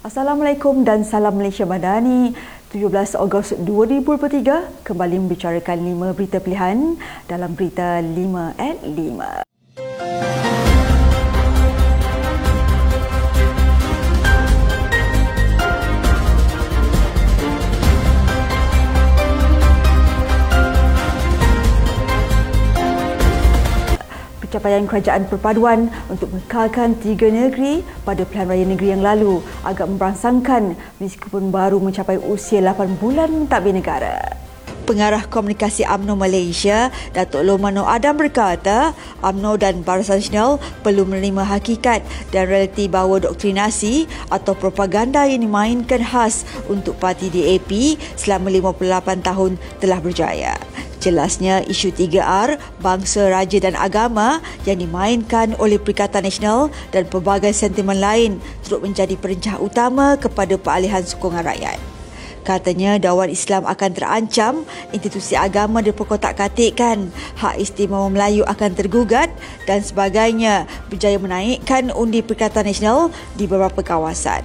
Assalamualaikum dan salam Malaysia Madani. 17 Ogos 2023 kembali membicarakan 5 berita pilihan dalam berita 5 at 5. Pencapaian kerajaan perpaduan untuk mengekalkan tiga negeri pada Pilihan Raya Negeri yang lalu agak memberangsangkan meskipun baru mencapai usia 8 bulan mentadbir negara. Pengarah Komunikasi AMNO Malaysia, Datuk Lomano Adam berkata, AMNO dan Barisan Nasional perlu menerima hakikat dan realiti bahawa doktrinasi atau propaganda yang dimainkan khas untuk parti DAP selama 58 tahun telah berjaya. Jelasnya isu 3R, bangsa, raja dan agama yang dimainkan oleh Perikatan Nasional dan pelbagai sentimen lain turut menjadi perencah utama kepada peralihan sokongan rakyat. Katanya Dawan Islam akan terancam, institusi agama diperkotak-katikkan, hak istimewa Melayu akan tergugat dan sebagainya berjaya menaikkan undi Perikatan Nasional di beberapa kawasan.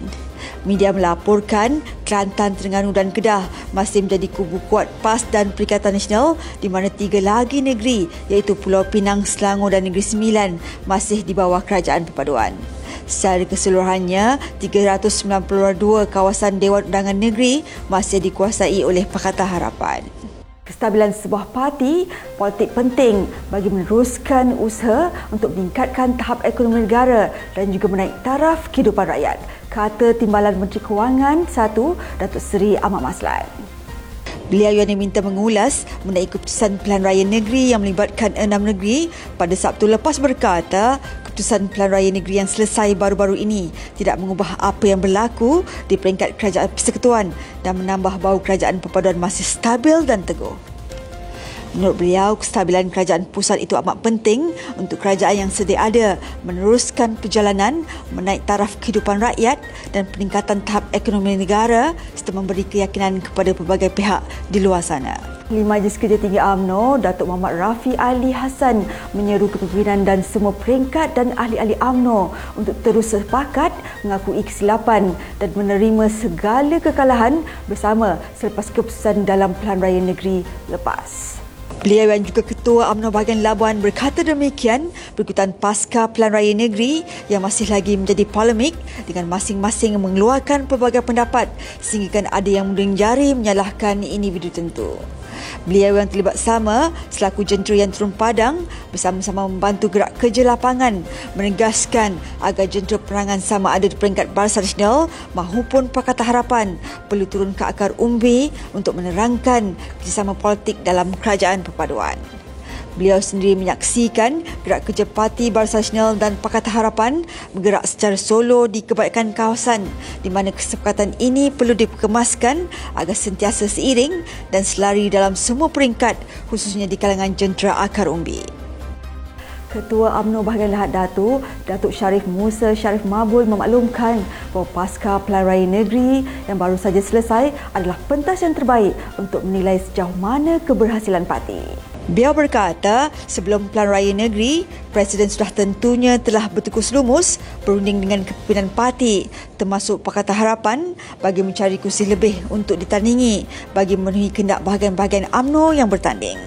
Media melaporkan Kelantan, Terengganu dan Kedah masih menjadi kubu kuat PAS dan Perikatan Nasional di mana tiga lagi negeri iaitu Pulau Pinang, Selangor dan Negeri Sembilan masih di bawah kerajaan perpaduan. Secara keseluruhannya, 392 kawasan Dewan Undangan Negeri masih dikuasai oleh Pakatan Harapan. Kestabilan sebuah parti politik penting bagi meneruskan usaha untuk meningkatkan tahap ekonomi negara dan juga menaik taraf kehidupan rakyat kata Timbalan Menteri Kewangan 1 Datuk Seri Ahmad Maslan. Beliau yang diminta mengulas mengenai keputusan pilihan raya negeri yang melibatkan enam negeri pada Sabtu lepas berkata keputusan pilihan raya negeri yang selesai baru-baru ini tidak mengubah apa yang berlaku di peringkat kerajaan persekutuan dan menambah bau kerajaan perpaduan masih stabil dan teguh. Menurut beliau, kestabilan kerajaan pusat itu amat penting untuk kerajaan yang sedia ada meneruskan perjalanan menaik taraf kehidupan rakyat dan peningkatan tahap ekonomi negara serta memberi keyakinan kepada pelbagai pihak di luar sana. Lima Majlis Kerja Tinggi UMNO, Datuk Muhammad Rafi Ali Hassan menyeru kepimpinan dan semua peringkat dan ahli-ahli UMNO untuk terus sepakat mengakui kesilapan dan menerima segala kekalahan bersama selepas keputusan dalam Pilihan Raya Negeri lepas. Beliau yang juga Ketua UMNO Bahagian Labuan berkata demikian berikutan pasca Pelan Raya Negeri yang masih lagi menjadi polemik dengan masing-masing mengeluarkan pelbagai pendapat sehingga ada yang menuding jari menyalahkan individu tentu. Beliau yang terlibat sama selaku jentera yang turun padang bersama-sama membantu gerak kerja lapangan menegaskan agar jentera perangan sama ada di peringkat Barisan Nasional maupun Pakatan Harapan perlu turun ke akar umbi untuk menerangkan kerjasama politik dalam kerajaan perpaduan. Beliau sendiri menyaksikan gerak kerja Parti Barisan Nasional dan Pakatan Harapan bergerak secara solo di kebanyakan kawasan di mana kesepakatan ini perlu dikemaskan agar sentiasa seiring dan selari dalam semua peringkat khususnya di kalangan jentera akar umbi. Ketua UMNO Bahagian Lahad Datu, Datuk Syarif Musa Syarif Mabul memaklumkan bahawa pasca Pilihan Raya Negeri yang baru saja selesai adalah pentas yang terbaik untuk menilai sejauh mana keberhasilan parti. Beliau berkata, sebelum Pelan Raya Negeri, Presiden sudah tentunya telah bertekus lumus berunding dengan kepimpinan parti termasuk Pakatan Harapan bagi mencari kursi lebih untuk ditandingi bagi memenuhi kendak bahagian-bahagian AMNO yang bertanding.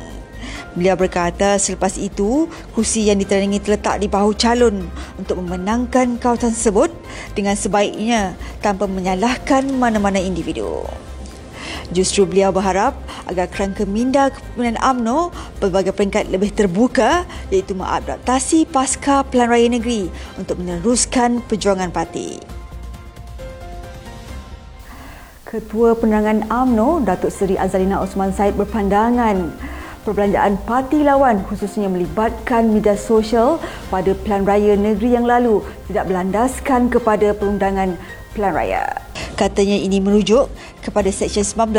Beliau berkata selepas itu, kursi yang ditandingi terletak di bahu calon untuk memenangkan kawasan tersebut dengan sebaiknya tanpa menyalahkan mana-mana individu. Justru beliau berharap agar kerangka minda kepimpinan AMNO berbagai peringkat lebih terbuka iaitu mengadaptasi pasca Pelan Raya Negeri untuk meneruskan perjuangan parti. Ketua Penerangan AMNO, Datuk Seri Azalina Osman Said berpandangan perbelanjaan parti lawan khususnya melibatkan media sosial pada Pelan Raya Negeri yang lalu tidak berlandaskan kepada perundangan Pelan Raya. Katanya ini merujuk kepada Seksyen 19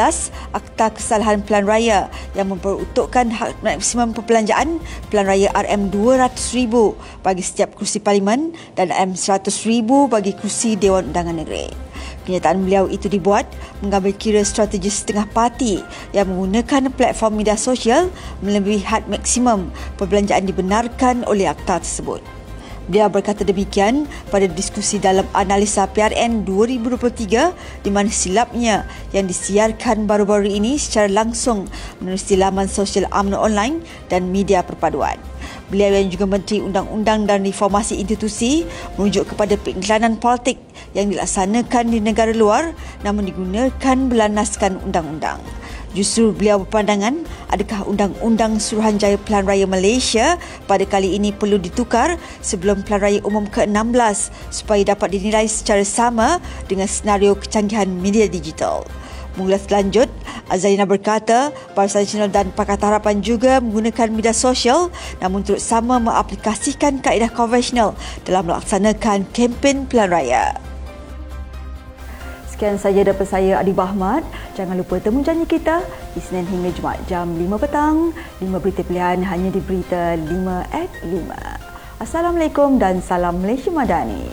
Akta Kesalahan Pelan Raya yang memperuntukkan hak maksimum perbelanjaan Pelan Raya RM200,000 bagi setiap kursi parlimen dan RM100,000 bagi kursi Dewan Undangan Negeri. Kenyataan beliau itu dibuat mengambil kira strategi setengah parti yang menggunakan platform media sosial melebihi had maksimum perbelanjaan dibenarkan oleh akta tersebut. Beliau berkata demikian pada diskusi dalam analisa PRN 2023 di mana silapnya yang disiarkan baru-baru ini secara langsung menerusi laman sosial UMNO online dan media perpaduan. Beliau yang juga Menteri Undang-Undang dan Reformasi Institusi merujuk kepada pengiklanan politik yang dilaksanakan di negara luar namun digunakan belanaskan undang-undang. Justru beliau berpandangan adakah Undang-Undang Suruhanjaya Pelan Raya Malaysia pada kali ini perlu ditukar sebelum Pelan Raya Umum ke-16 supaya dapat dinilai secara sama dengan senario kecanggihan media digital. Mengulas lanjut, Azalina berkata Barisan Nasional dan Pakatan Harapan juga menggunakan media sosial namun turut sama mengaplikasikan kaedah konvensional dalam melaksanakan kempen pelan raya. Sekian saja daripada saya Adi Bahmat. Jangan lupa temu janji kita di Senin hingga Jumaat jam 5 petang. 5 berita pilihan hanya di Berita 5 at 5. Assalamualaikum dan salam Malaysia Madani.